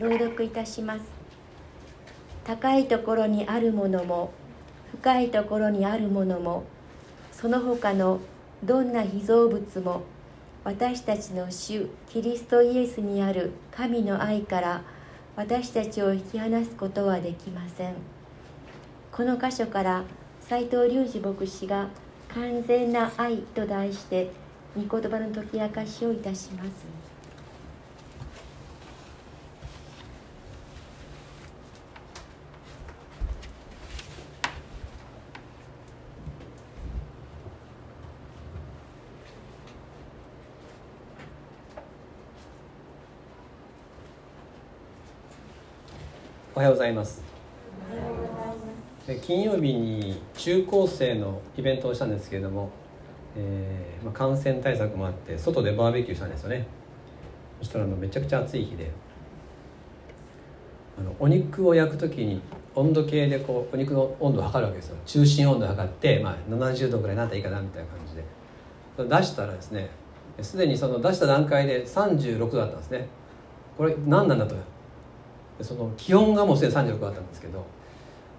朗読いたします。高いところにあるものも深いところにあるものもその他のどんな被造物も私たちの主キリストイエスにある神の愛から私たちを引き離すことはできません。この箇所から斎藤隆二牧師が「完全な愛」と題して御言葉の解き明かしをいたします。おはようございます。金曜日に中高生のイベントをしたんですけれども、えーまあ、感染対策もあって外でバーベキューしたんですよね。そしたらめちゃくちゃ暑い日であのお肉を焼く時に温度計でこうお肉の温度を測るわけですよ。中心温度を測って、まあ、70度ぐらいになったらいいかなみたいな感じで。出したらですねすでにその出した段階で36度だったんですね。これ何なんだとその気温がもうすでに36だったんですけど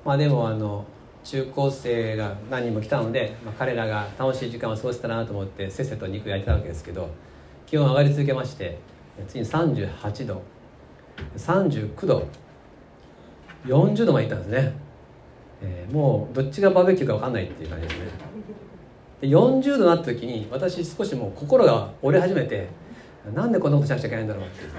まあでもあの中高生が何人も来たので、まあ、彼らが楽しい時間を過ごせたなと思ってせっせと肉焼いてたわけですけど気温上がり続けまして次に38度39度40度までいったんですね、えー、もうどっちがバーベキューか分かんないっていう感じですね。で40度になった時に私少しもう心が折れ始めてなんでこんなことしなくちゃいけないんだろうっていうね。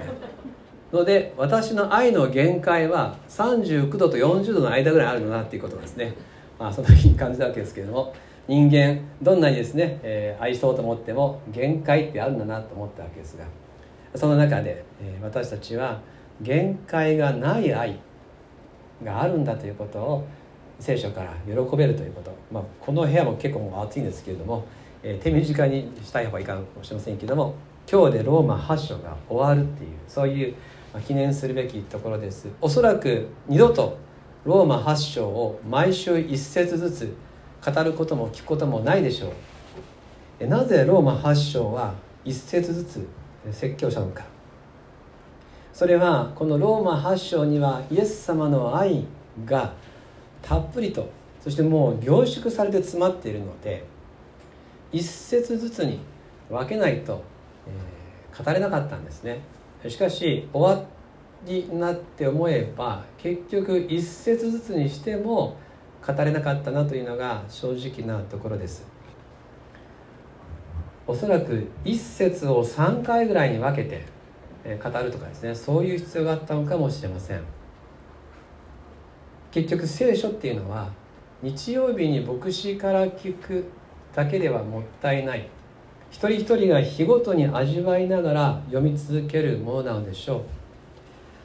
ので私の愛の限界は39度と40度の間ぐらいあるのなっていうことですね、まあ、その時に感じたわけですけれども人間どんなにですね、えー、愛そうと思っても限界ってあるんだなと思ったわけですがその中で、えー、私たちは限界がない愛があるんだということを聖書から喜べるということ、まあ、この部屋も結構もう暑いんですけれども、えー、手短にしたい方がいいかもしれませんけれども今日でローマ8章が終わるっていうそういう記念するべきところです。おそらく二度とローマ8章を毎週一節ずつ語ることも聞くこともないでしょう。なぜローマ8章は一節ずつ説教したのか。それはこのローマ8章にはイエス様の愛がたっぷりとそしてもう凝縮されて詰まっているので一節ずつに分けないと、えー、語れなかったんですね。しかし終わりになって思えば結局一節ずつにしても語れなかったなというのが正直なところです。おそらく一節を3回ぐらいに分けて語るとかですね。そういう必要があったのかもしれません。結局聖書っていうのは日曜日に牧師から聞くだけではもったいない。一人一人が日ごとに味わいながら読み続けるものなのでしょう。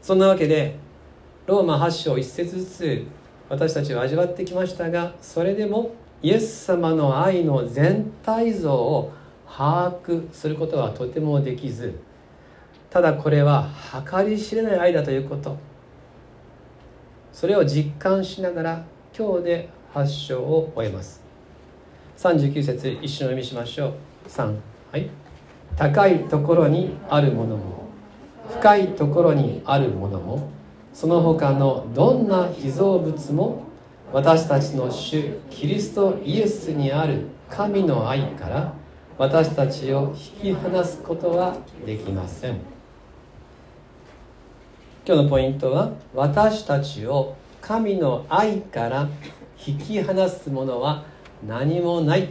そんなわけでローマ8章1節ずつ私たちは味わってきましたがそれでもイエス様の愛の全体像を把握することはとてもできずただこれは計り知れない愛だということ。それを実感しながら今日で8章を終えます。39節一緒に読みしましょう。3はい。高いところにあるものも深いところにあるものもその他のどんな被造物も私たちの主キリストイエスにある神の愛から私たちを引き離すことはできません。今日のポイントは私たちを神の愛から引き離すものは何もない。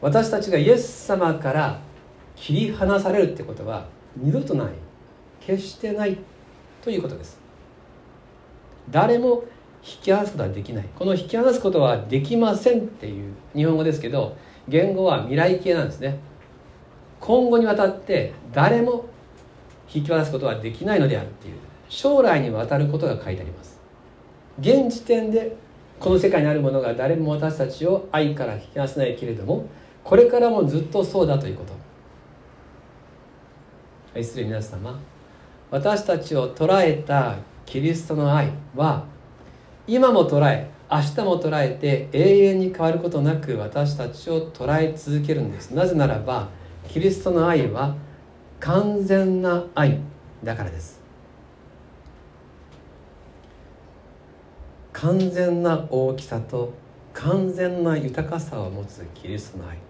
私たちがイエス様から切り離されるってことは二度とない。決してないということです。誰も引き離すことはできない。この引き離すことはできませんっていう日本語ですけど言語は未来形なんですね。今後にわたって誰も引き渡すことはできないのであるっていう将来にわたることが書いてあります。現時点でこの世界にあるものが誰も私たちを愛から引き離せないけれどもこれからもずっとそうだということ。愛する皆様。私たちを捉えたキリストの愛は今も捉え明日も捉えて永遠に変わることなく私たちを捉え続けるんです。なぜならばキリストの愛は完全な愛だからです。完全な大きさと完全な豊かさを持つキリストの愛。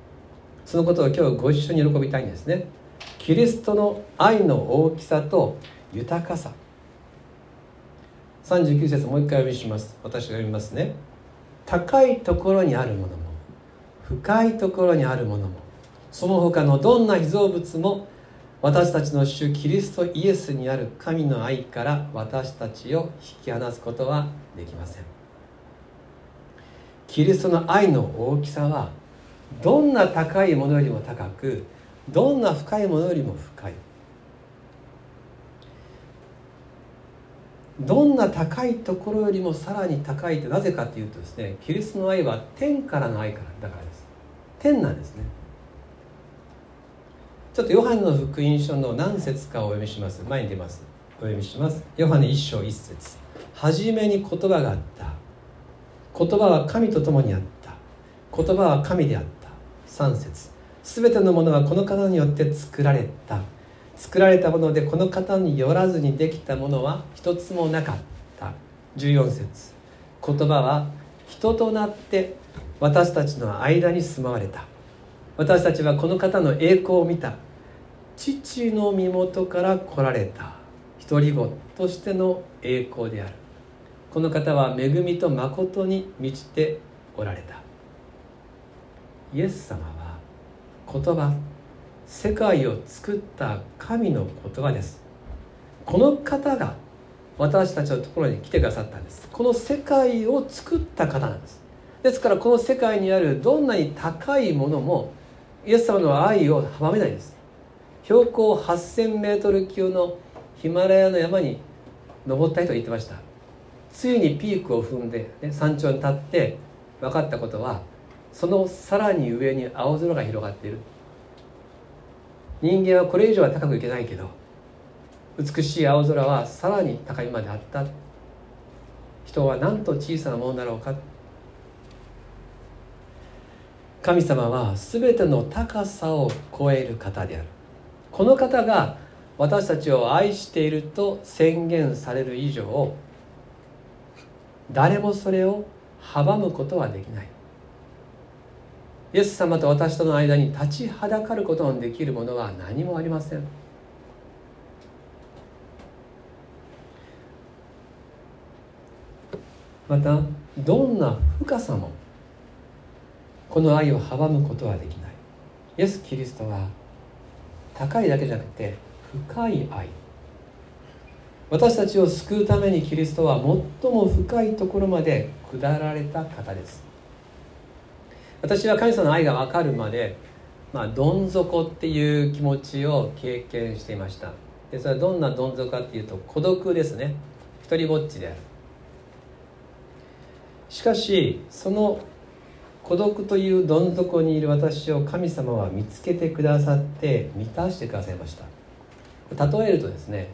そのことを今日ご一緒に喜びたいんですね。キリストの愛の大きさと豊かさ。39節もう一回読みします。私が読みますね。高いところにあるものも深いところにあるものもその他のどんな被造物も私たちの主キリストイエスにある神の愛から私たちを引き離すことはできません。キリストの愛の大きさはどんな高いものよりも高くどんな深いものよりも深い。どんな高いところよりもさらに高いってなぜかっていうとですねキリストの愛は天からの愛からだからです。天なんですね。ちょっとヨハネの福音書の何節かをお読みします。前に出ます。お読みします。ヨハネ一章一節。初めに言葉があった。言葉は神と共にあった。言葉は神であった。3節。すべてのものはこの方によって作られた。作られたものでこの方によらずにできたものは一つもなかった。14節。言葉は人となって私たちの間に住まわれた。私たちはこの方の栄光を見た。父の身元から来られた。独り子としての栄光である。この方は恵みと誠に満ちておられた。イエス様は言葉世界を作った神の言葉です。この方が私たちのところに来てくださったんです。この世界を作った方なんです。ですからこの世界にあるどんなに高いものもイエス様の愛を阻めないです。標高 8000m 級のヒマラヤの山に登った人が言ってました。ついにピークを踏んで、ね、山頂に立って分かったことはそのさらに上に青空が広がっている。人間はこれ以上は高くいけないけど美しい青空はさらに高みまであった。人はなんと小さなものだろうか。神様は全ての高さを超える方である。この方が私たちを愛していると宣言される以上誰もそれを阻むことはできない。イエス様と私との間に立ちはだかることのできるものは何もありません。またどんな深さもこの愛を阻むことはできない。イエス・キリストは高いだけじゃなくて深い愛。私たちを救うためにキリストは最も深いところまで下られた方です。私は神様の愛が分かるまで、まあ、どん底っていう気持ちを経験していました。でそれはどんなどん底かっていうと孤独ですね。一人ぼっちである。しかしその孤独というどん底にいる私を神様は見つけてくださって満たしてくださいました。例えるとですね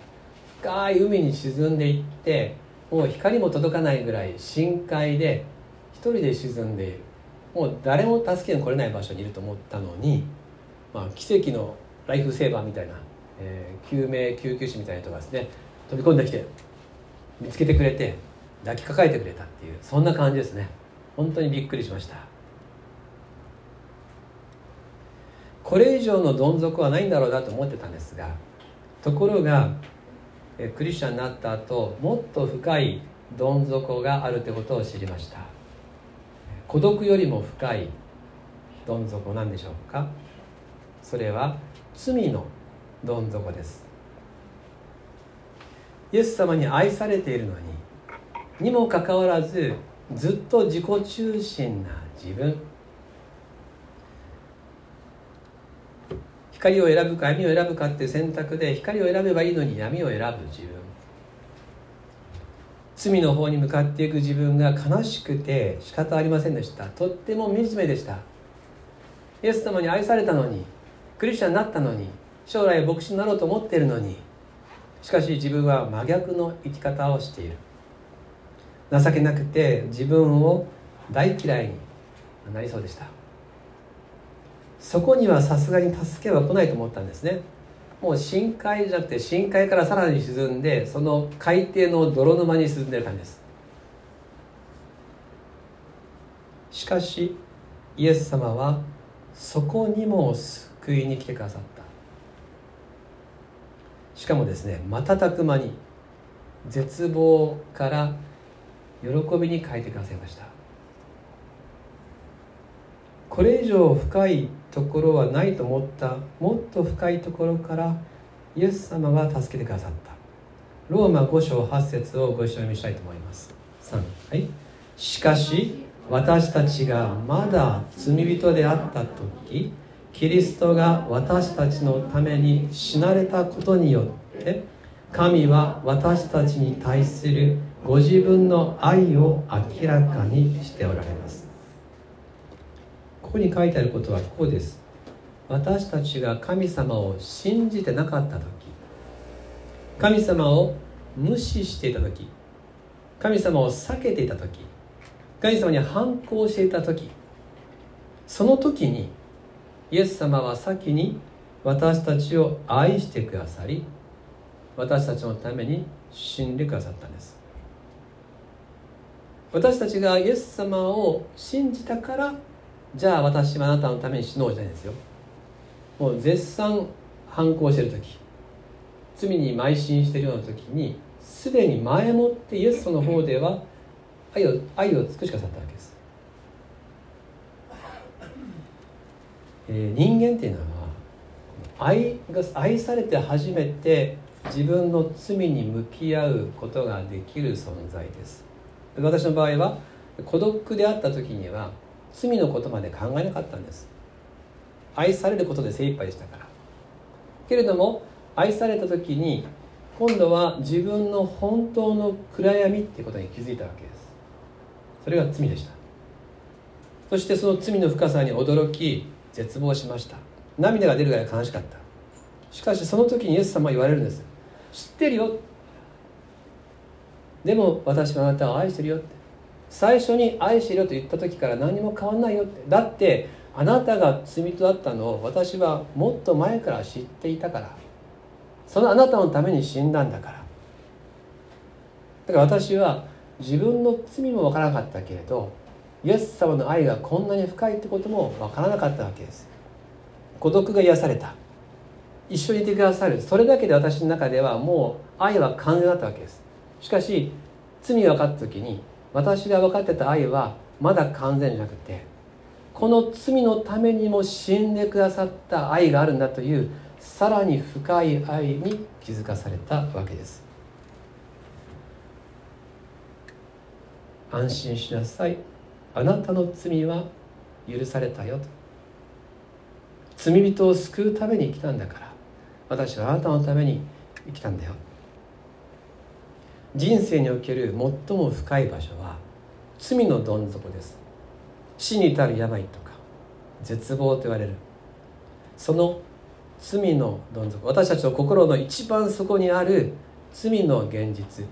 深い海に沈んでいってもう光も届かないぐらい深海で一人で沈んでいるもう誰も助けに来れない場所にいると思ったのに、まあ、奇跡のライフセーバーみたいな、えー、救命救急士みたいな人がですね飛び込んできて見つけてくれて抱きかかえてくれたっていうそんな感じですね。本当にびっくりしました。これ以上のどん底はないんだろうなと思ってたんですがところがクリスチャンになった後もっと深いどん底があるということを知りました。孤独よりも深いどん底なんでしょうか？それは罪のどん底です。イエス様に愛されているのににもかかわらずずっと自己中心な自分。光を選ぶか闇を選ぶかっていう選択で光を選べばいいのに闇を選ぶ自分。罪の方に向かっていく自分が悲しくて仕方ありませんでした。とっても惨めでした。イエス様に愛されたのにクリスチャンになったのに将来牧師になろうと思っているのにしかし自分は真逆の生き方をしている。情けなくて自分を大嫌いになりそうでした。そこにはさすがに助けは来ないと思ったんですね。もう深海じゃなくて深海からさらに沈んでその海底の泥沼に沈んでる感じです。しかしイエス様はそこにも救いに来てくださった。しかもですね瞬く間に絶望から喜びに変えてくださいました。これ以上深いところはないと思ったもっと深いところからイエス様が助けてくださった。ローマ5章8節をご一緒に読みしたいと思います。3はい。しかし私たちがまだ罪人であった時キリストが私たちのために死なれたことによって神は私たちに対するご自分の愛を明らかにしておられます。ここに書いてあることはこうです。私たちが神様を信じてなかった時。神様を無視していた時。神様を避けていた時。神様に反抗していた時。その時にイエス様は先に私たちを愛してくださり私たちのために死んでくださったんです。私たちがイエス様を信じたからじゃあ私はあなたのために死のうじゃないですよ。もう絶賛反抗してる時。罪に邁進してるような時にすでに前もってイエスの方では愛を愛を尽くしかさったわけです、えー、人間っていうのは愛が愛されて初めて自分の罪に向き合うことができる存在です。私の場合は孤独であった時には罪のことまで考えなかったんです。愛されることで精一杯でしたから。けれども愛された時に今度は自分の本当の暗闇っていうことに気づいたわけです。それが罪でした。そしてその罪の深さに驚き絶望しました。涙が出るぐらい悲しかった。しかしその時にイエス様は言われるんです。知ってるよ。でも私はあなたを愛してるよって。最初に愛してるよと言った時から何も変わんないよって。だってあなたが罪人だったのを私はもっと前から知っていたから。そのあなたのために死んだんだから。だから私は自分の罪も分からなかったけれどイエス様の愛がこんなに深いってことも分からなかったわけです。孤独が癒された。一緒にいてくださる。それだけで私の中ではもう愛は完全だったわけです。しかし罪が分かった時に私が分かってた愛はまだ完全じゃなくてこの罪のためにも死んでくださった愛があるんだというさらに深い愛に気づかされたわけです。安心しなさい。あなたの罪は許されたよと。罪人を救うために来たんだから私はあなたのために生きたんだよ。人生における最も深い場所は罪のどん底です。死に至る病とか絶望と言われる。その罪のどん底。私たちの心の一番底にある罪の現実。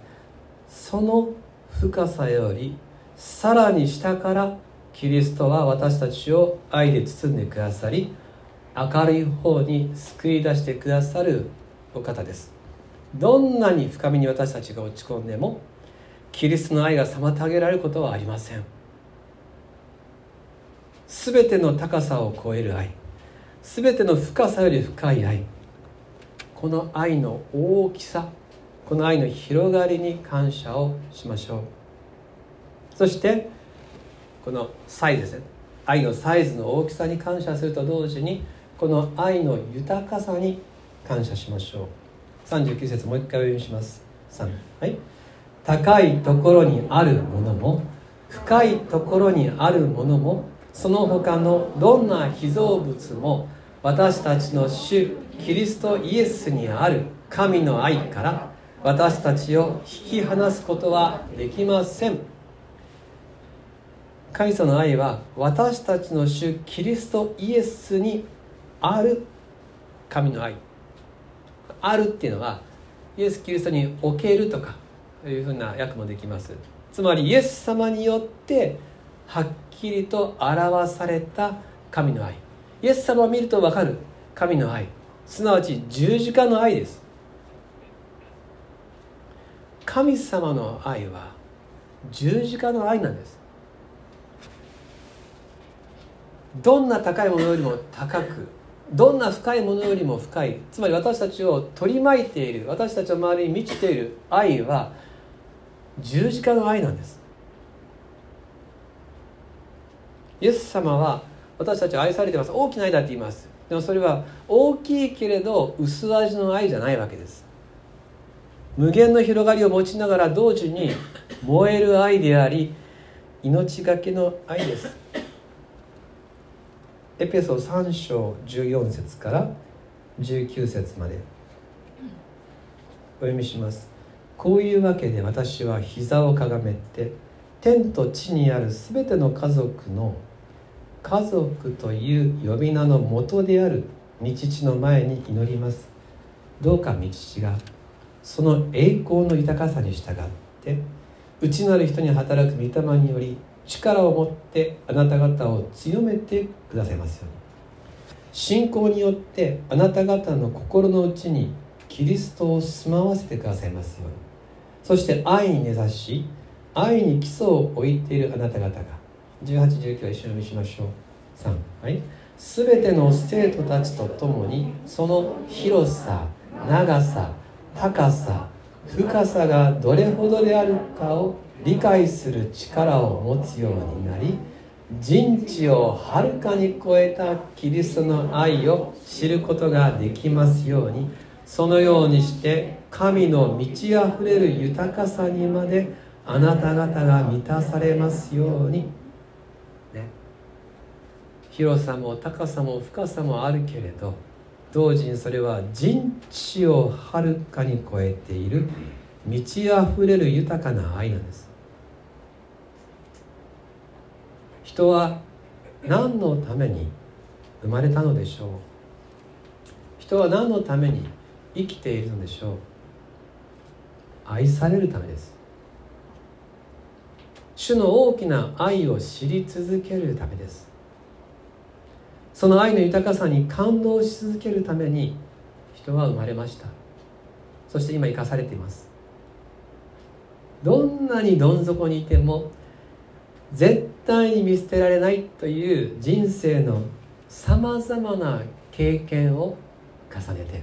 その深さよりさらに下からキリストは私たちを愛で包んでくださり明るい方に救い出してくださるお方です。どんなに深みに私たちが落ち込んでもキリストの愛が妨げられることはありません。全ての高さを超える愛全ての深さより深い愛この愛の大きさこの愛の広がりに感謝をしましょう。そしてこのサイズですね。愛のサイズの大きさに感謝すると同時にこの愛の豊かさに感謝しましょう。39節もう一回お読みします。3はい。高いところにあるものも深いところにあるものもその他のどんな被造物も私たちの主キリストイエスにある神の愛から私たちを引き離すことはできません。神様の愛は私たちの主キリストイエスにある神の愛。あるっていうのはイエス・キリストにおけるとかいうふうな訳もできます。つまりイエス様によってはっきりと表された神の愛。イエス様を見ると分かる。神の愛。すなわち十字架の愛です。神様の愛は十字架の愛なんです。どんな高いものよりも高くどんな深いものよりも深い。つまり私たちを取り巻いている。私たちの周りに満ちている。愛は十字架の愛なんです。イエス様は私たちは愛されてます。大きな愛だって言います。でもそれは大きいけれど薄味の愛じゃないわけです。無限の広がりを持ちながら同時に燃える愛であり命がけの愛です。エペソ3章14節から19節まで。お読みします。こういうわけで私は膝をかがめて天と地にあるすべての家族の家族という呼び名の元である道父の前に祈ります。どうか道父がその栄光の豊かさに従って内なる人に働く御霊により力を持ってあなた方を強めてくださいますように。信仰によってあなた方の心の内にキリストを住まわせてくださいますように。そして愛に根ざし愛に基礎を置いているあなた方が1819一緒にしましょう。3はい。全ての生徒たちと共にその広さ長さ高さ深さがどれほどであるかを理解する力を持つようになり人知をはるかに超えたキリストの愛を知ることができますようにそのようにして神の満ち溢れる豊かさにまであなた方が満たされますように。広さも高さも深さもあるけれど同時にそれは人知をはるかに超えている満ち溢れる豊かな愛なんです。人は何のために生まれたのでしょう？人は何のために生きているのでしょう？愛されるためです。主の大きな愛を知り続けるためです。その愛の豊かさに感動し続けるために人は生まれました。そして今生かされています。どんなにどん底にいても絶対に見捨てられないという人生のさまざまな経験を重ねて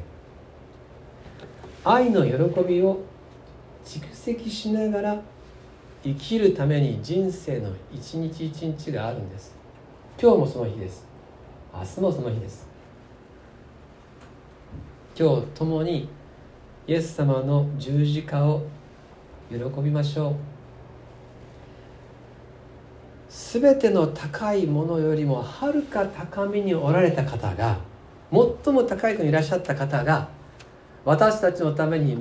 愛の喜びを蓄積しながら生きるために人生の一日一日があるんです。今日もその日です。明日もその日です。今日共にイエス様の十字架を喜びましょう。すべての高いものよりもはるか高みにおられた方が最も高いとにいらっしゃった方が私たちのために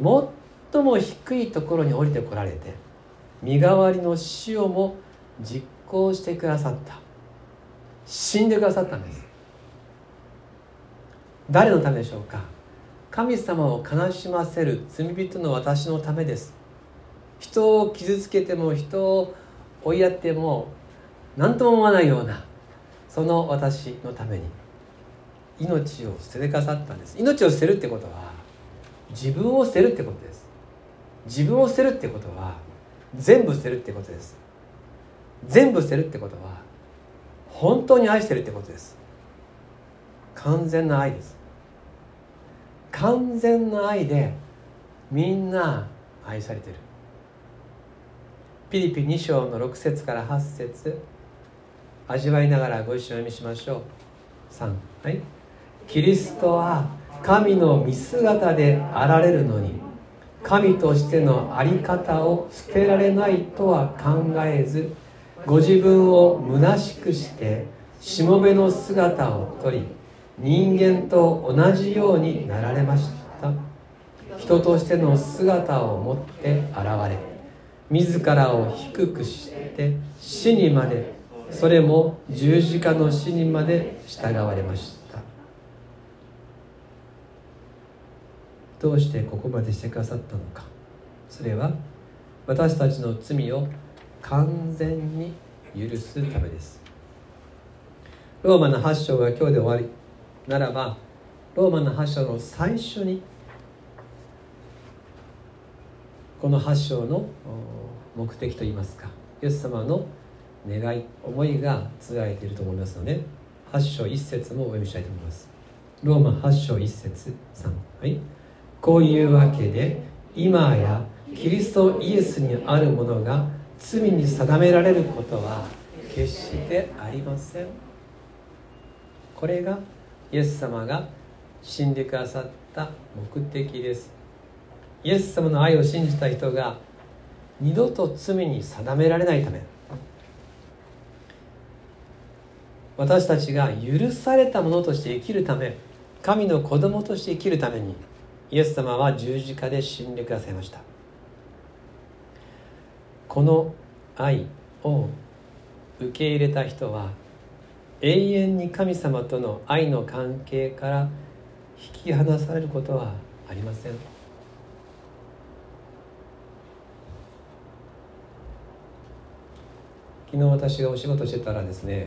最も低いところに降りてこられて身代わりの死をも実行してくださった。死んでくださったんです。誰のためでしょうか？神様を悲しませる罪人の私のためです。人を傷つけても人を追いやっても何とも思わないようなその私のために命を捨ててくださったんです。命を捨てるってことは自分を捨てるってことです。自分を捨てるってことは全部捨てるってことです。全部捨てるってことは本当に愛してるってことです。完全な愛です。完全な愛でみんな愛されてる。ピリピ2章の6節から8節。味わいながらご一緒に読みしましょう。3はい。キリストは神の見姿であられるのに神としての在り方を捨てられないとは考えずご自分を虚しくしてしもべの姿をとり人間と同じようになられました。人としての姿を持って現れ自らを低くして死にまでそれも十字架の死にまで従われました。どうしてここまでしてくださったのか。それは私たちの罪を完全に許すためです。ローマの8章が今日で終わり。ならばローマの8章の最初にこの8章の目的といいますかイエス様の願い思いがつられていると思いますので8章1節もお読みしたいと思います。ローマ8章1節3はい。こういうわけで今やキリストイエスにあるものが罪に定められることは決してありません。これがイエス様が死んでくださった目的です。イエス様の愛を信じた人が二度と罪に定められないため私たちが許されたものとして生きるため神の子供として生きるためにイエス様は十字架で死んでくださいました。この愛を受け入れた人は永遠に神様との愛の関係から引き離されることはありません。昨日私がお仕事してたらですね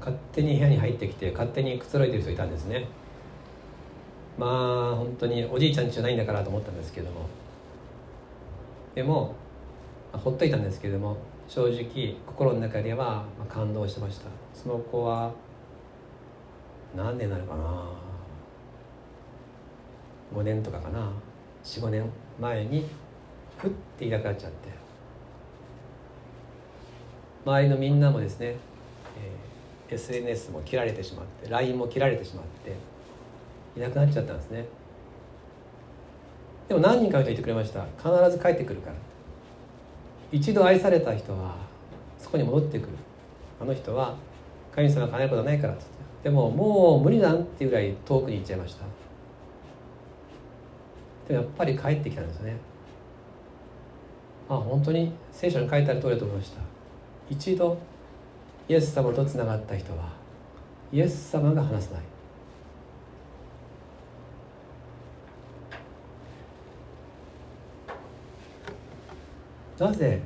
勝手に部屋に入ってきて勝手にくつろいでる人いたんですね。まあ本当におじいちゃんじゃないんだからと思ったんですけども。でもほっといたんですけども正直心の中では感動してました。その子は何年なのかな？5年とかかな？45年前にふっていなくなっちゃって。周りのみんなもですね、えー、SNS も切られてしまって LINE も切られてしまっていなくなっちゃったんですね。でも何人かの人言ってくれました。必ず帰ってくるから。一度愛された人はそこに戻ってくる。あの人は神様が叶えることはないからってでももう無理なんていうぐらい遠くに行っちゃいました。でもやっぱり帰ってきたんですねあ本当に聖書に書いてある通りだと思いました。一度イエス様とつながった人はイエス様が話さない。なぜ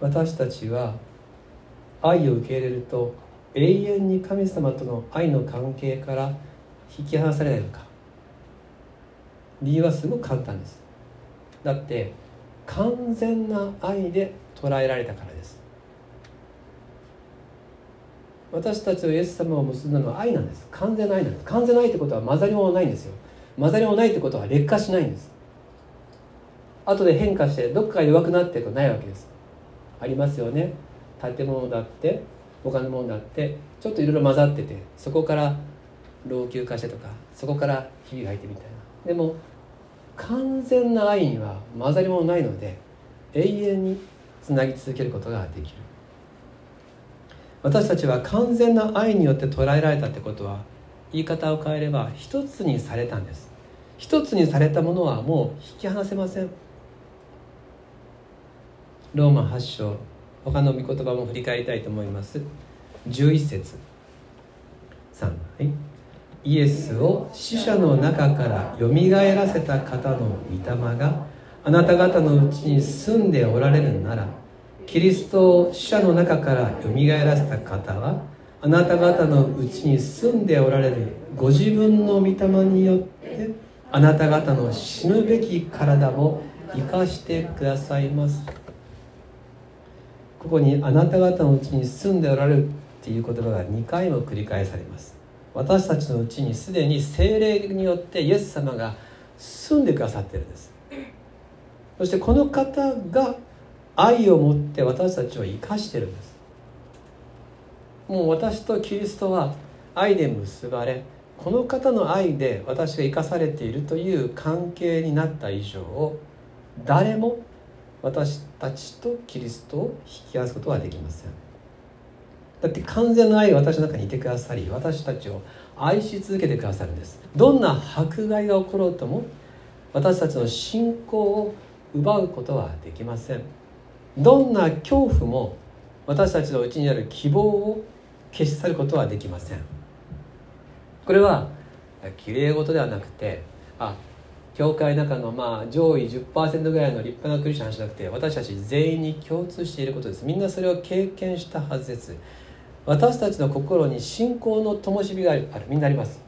私たちは愛を受け入れると永遠に神様との愛の関係から引き離されないのか。理由はすごく簡単です。だって完全な愛で捉えられたからです。私たちとイエス様を結んだのは愛なんです。完全な愛なんです。完全な愛ってことは混ざり物ないんですよ。混ざり物ないってことは劣化しないんです。後で変化してどっか弱くなってとないわけです。ありますよね。建物だって他のものだってちょっといろいろ混ざっててそこから老朽化してとかそこからひびが入ってみたいな。でも完全な愛には混ざり物ないので永遠につなぎ続けることができる。私たちは完全な愛によって捉えられたってことは言い方を変えれば一つにされたんです。一つにされたものはもう引き離せません。ローマ8章他の御言葉も振り返りたいと思います。11節3、はい、イエスを死者の中からよみがえらせた方の御霊があなた方のうちに住んでおられるならキリストを死者の中からよみがえらせた方はあなた方のうちに住んでおられるご自分の御霊によってあなた方の死ぬべき体も生かしてくださいます。ここにあなた方のうちに住んでおられるっていう言葉が2回も繰り返されます。私たちのうちにすでに精霊によってイエス様が住んでくださってるんです。そしてこの方が愛を持って私たちを生かしてるんです。もう私とキリストは愛で結ばれこの方の愛で私が生かされているという関係になった以上を誰も私たちとキリストを引き合わすことはできません。だって完全な愛が私の中にいてくださり私たちを愛し続けてくださるんです。どんな迫害が起ころうとも私たちの信仰を奪うことはできません。どんな恐怖も私たちのうちにある希望を消し去ることはできません。これはきれい事ではなくてあ教会の中のまあ上位10%ぐらいの立派なクリスチャンじゃなくて私たち全員に共通していることです。みんなそれを経験したはずです。私たちの心に信仰の灯火がある。みんなあります。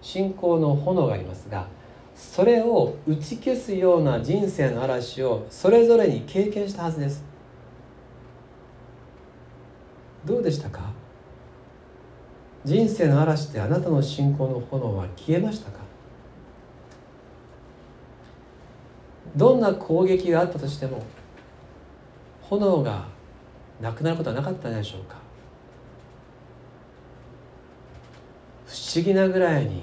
信仰の炎がありますがそれを打ち消すような人生の嵐をそれぞれに経験したはずです。どうでしたか？人生の嵐であなたの信仰の炎は消えましたか？どんな攻撃があったとしても炎がなくなることはなかったでしょうか。不思議なぐらいに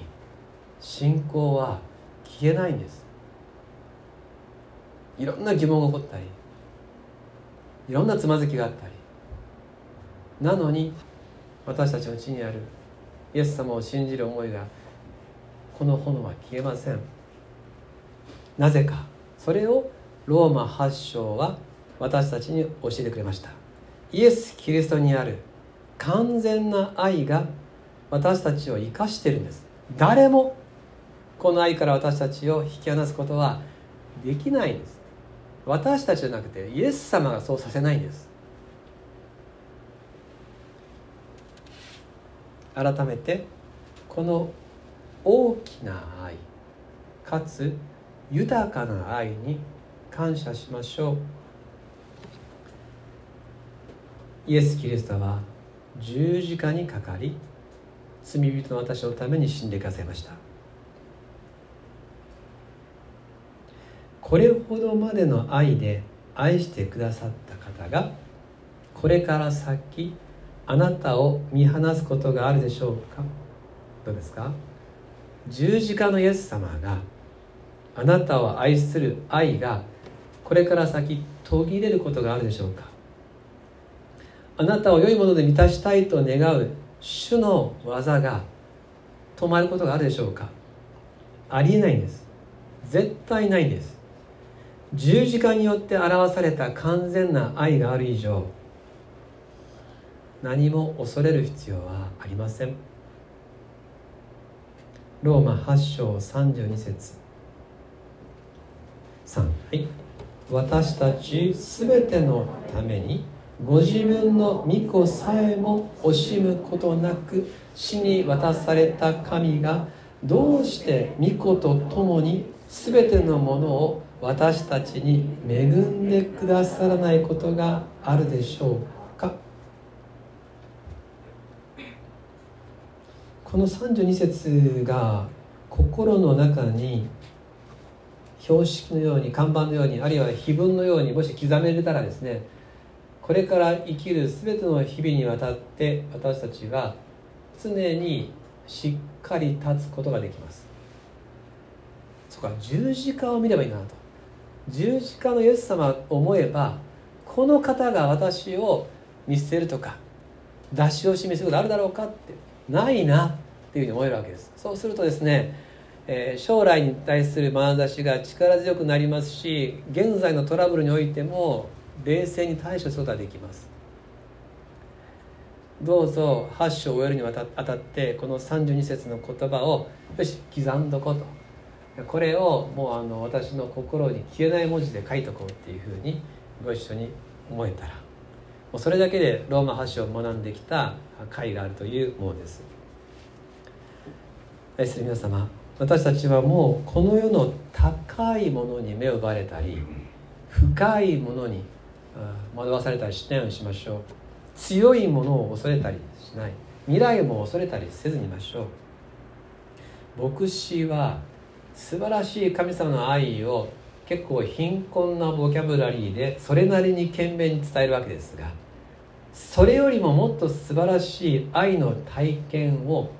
信仰は消えないんです。いろんな疑問が起こったりいろんなつまずきがあったり。なのに私たちの地にあるイエス様を信じる思いがこの炎は消えません。なぜかそれをローマ8章は私たちに教えてくれました。イエス・キリストにある完全な愛が私たちを生かしてるんです。誰もこの愛から私たちを引き離すことはできないんです。私たちじゃなくてイエス様がそうさせないんです。改めてこの大きな愛かつ豊かな愛に感謝しましょう。イエス・キリストは十字架にかかり罪人の私のために死んでくださいました。これほどまでの愛で愛してくださった方がこれから先あなたを見放すことがあるでしょうか？どうですか？十字架のイエス様があなたを愛する愛がこれから先途切れることがあるでしょうか？あなたを良いもので満たしたいと願う主の技が止まることがあるでしょうか？ありえないんです。絶対ないんです。十字架によって表された完全な愛がある以上何も恐れる必要はありません。ローマ8章32節。3はい。私たちすべてのためにご自分の御子さえも惜しむことなく死に渡された神がどうして御子と共に全てのものを私たちに恵んでくださらないことがあるでしょうか？この32節が心の中に標識のように看板のようにあるいは碑文のようにもし刻めれたらですねこれから生きる全ての日々にわたって私たちは常にしっかり立つことができます。そっか十字架を見ればいいなと。十字架のイエス様を思えばこの方が私を見捨てるとか出し惜しみすることあるだろうかってないなっていうふうに思えるわけです。そうするとですね、えー、将来に対する眼差しが力強くなりますし現在のトラブルにおいても冷静に対処することができます。どうぞ8章を終えるにあたってこの32節の言葉をよし刻んどこうと。これをもうあの私の心に消えない文字で書いとこうっていうふうにご一緒に思えたら。もうそれだけでローマ8章を学んできた会があるというものです。愛する皆様私たちはもうこの世の高いものに目を奪われたり深いものに惑わされたりしないようにしましょう。強いものを恐れたりしない。未来も恐れたりせずにいましょう。牧師は素晴らしい神様の愛を結構貧困なボキャブラリーでそれなりに懸命に伝えるわけですがそれよりももっと素晴らしい愛の体験を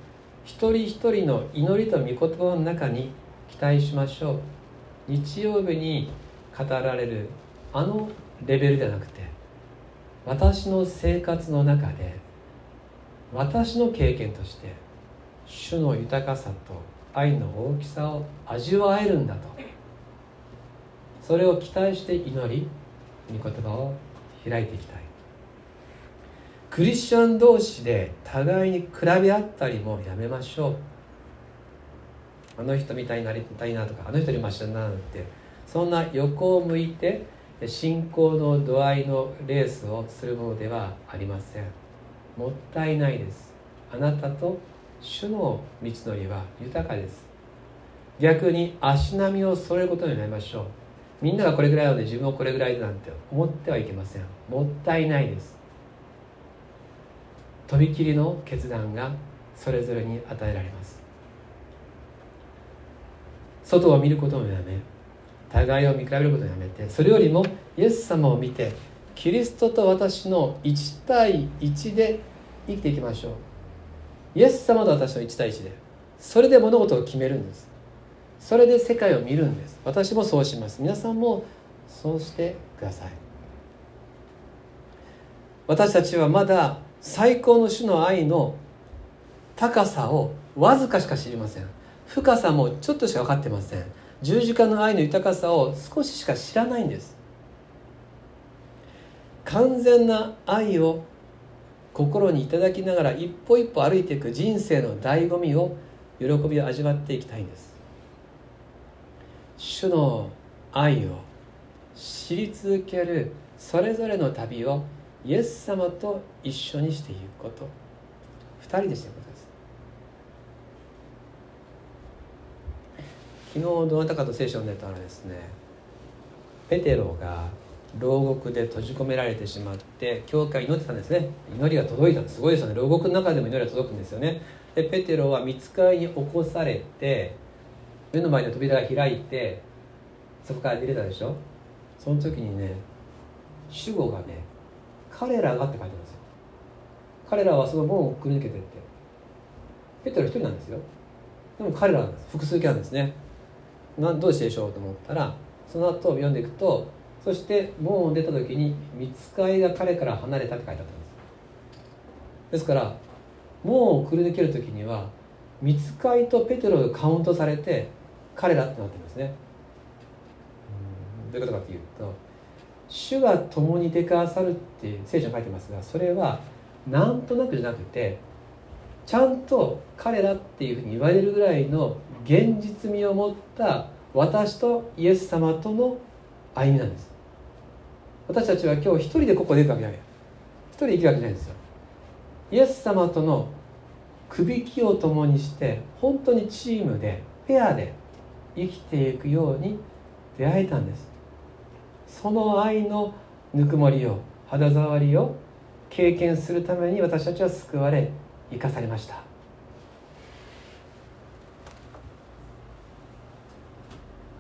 一人一人の祈りと御言葉の中に期待しましょう。日曜日に語られるあのレベルではなくて私の生活の中で私の経験として主の豊かさと愛の大きさを味わえるんだと。それを期待して祈り御言葉を開いていきたい。クリスチャン同士で互いに比べ合ったりもやめましょう。あの人みたいになりたいなとかあの人よりマシだななんて。そんな横を向いて信仰の度合いのレースをするものではありません。もったいないです。あなたと主の道のりは豊かです。逆に足並みを揃えることになりましょう。みんながこれぐらいなので自分もこれぐらいだなんて思ってはいけません。もったいないです。とびきりの決断がそれぞれに与えられます。外を見ることもやめ互いを見比べることをやめてそれよりもイエス様を見てキリストと私の1対1で生きていきましょう。イエス様と私の1対1でそれで物事を決めるんです。それで世界を見るんです。私もそうします。皆さんもそうしてください。私たちはまだ最高の種の愛の高さをわずかしか知りません。深さもちょっとしか分かってません。十字架の愛の豊かさを少ししか知らないんです。完全な愛を心にいただきながら一歩一歩歩いていく人生の醍醐味を喜びを味わっていきたいんです。主の愛を知り続けるそれぞれの旅をイエス様と一緒にしていくこと。2人でしていくことです。昨日どなたかと聖書を読んでたらですねペテロが牢獄で閉じ込められてしまって教会祈ってたんですね。祈りが届いた。すごいですよね。牢獄の中でも祈りが届くんですよね。でペテロは見つかりに起こされて目の前の扉が開いてそこから出れたでしょ？その時にね主語がね彼らがって書いてあるんですよ。彼らはその門をくり抜けてって。ペテロ一人なんですよ。でも彼らなんです。複数形なんですね。なんどうしてでしょうと思ったらその後読んでいくとそして門を出た時に見つかりが彼から離れたって書いてあったんです。ですから門をくり抜ける時には見つかりとペテロがカウントされて彼らってなってるんですね。どういうことかっていうと主が共に出かわさるって聖書に書いてますがそれはなんとなくじゃなくてちゃんと彼らっていうふうに言われるぐらいの現実味を持った私とイエス様との歩みなんです。私たちは今日一人でここ出るわけじゃない一人で生きるわけじゃないんです。よイエス様とのくびきを共にして本当にチームでペアで生きていくように出会えたんです。その愛のぬくもりを肌触りを経験するために私たちは救われ生かされました。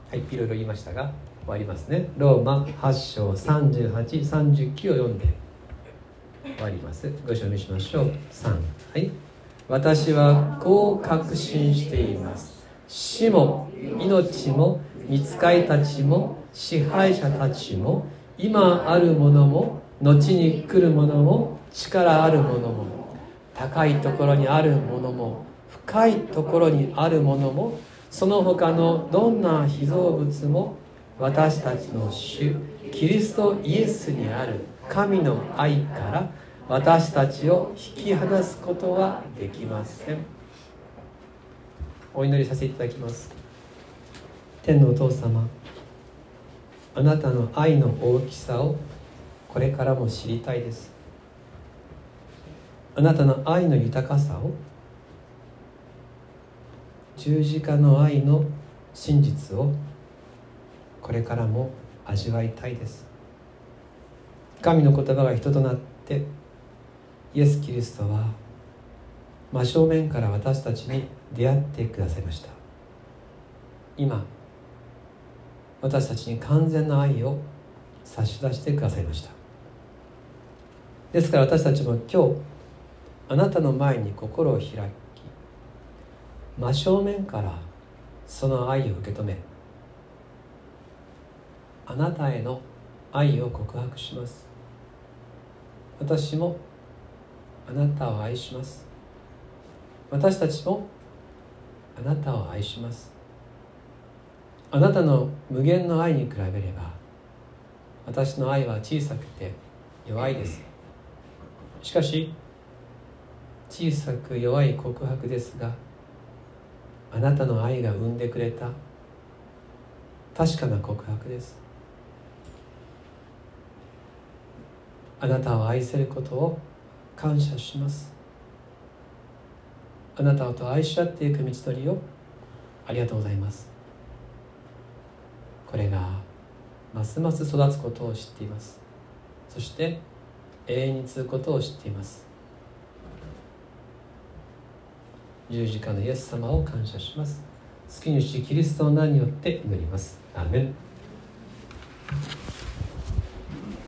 はいいろいろ言いましたが終わりますね。ローマ8章3839を読んで。終わります。ご一緒にしましょう。3はい。私はこう確信しています。死も命も見つかりたちも支配者たちも今あるものも後に来るものも力あるものも高いところにあるものも深いところにあるものもその他のどんな被造物も私たちの主キリストイエスにある神の愛から私たちを引き離すことはできません。お祈りさせていただきます。天のお父様あなたの愛の大きさをこれからも知りたいです。あなたの愛の豊かさを十字架の愛の真実をこれからも味わいたいです。神の言葉が人となってイエス・キリストは真正面から私たちに出会ってくださいました。今私たちに完全な愛を差し出してくださいました。ですから私たちも今日あなたの前に心を開き真正面からその愛を受け止めあなたへの愛を告白します。私もあなたを愛します。私たちもあなたを愛します。あなたの無限の愛に比べれば私の愛は小さくて弱いです。しかし小さく弱い告白ですがあなたの愛が生んでくれた確かな告白です。あなたを愛せることを感謝します。あなたと愛し合っていく道のりをありがとうございます。これがますます育つことを知っています。そして永遠に続くことを知っています。十字架のイエス様を感謝します。救い主キリストの名によって祈ります。アーメン。